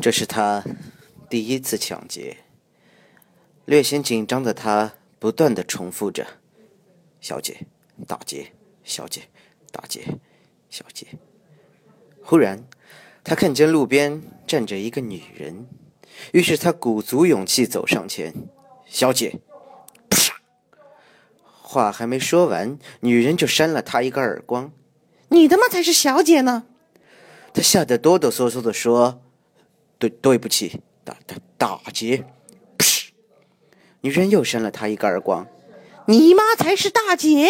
这是他第一次抢劫，略显紧张的他不断的重复着：“小姐，大姐，小姐，大姐，小姐。”忽然，他看见路边站着一个女人，于是他鼓足勇气走上前：“小姐！”啪！话还没说完，女人就扇了他一个耳光：“你他妈才是小姐呢！”他吓得哆哆嗦嗦的说：“对，对不起，打打打劫。”噗！女人又扇了他一个耳光：“你妈才是大姐！”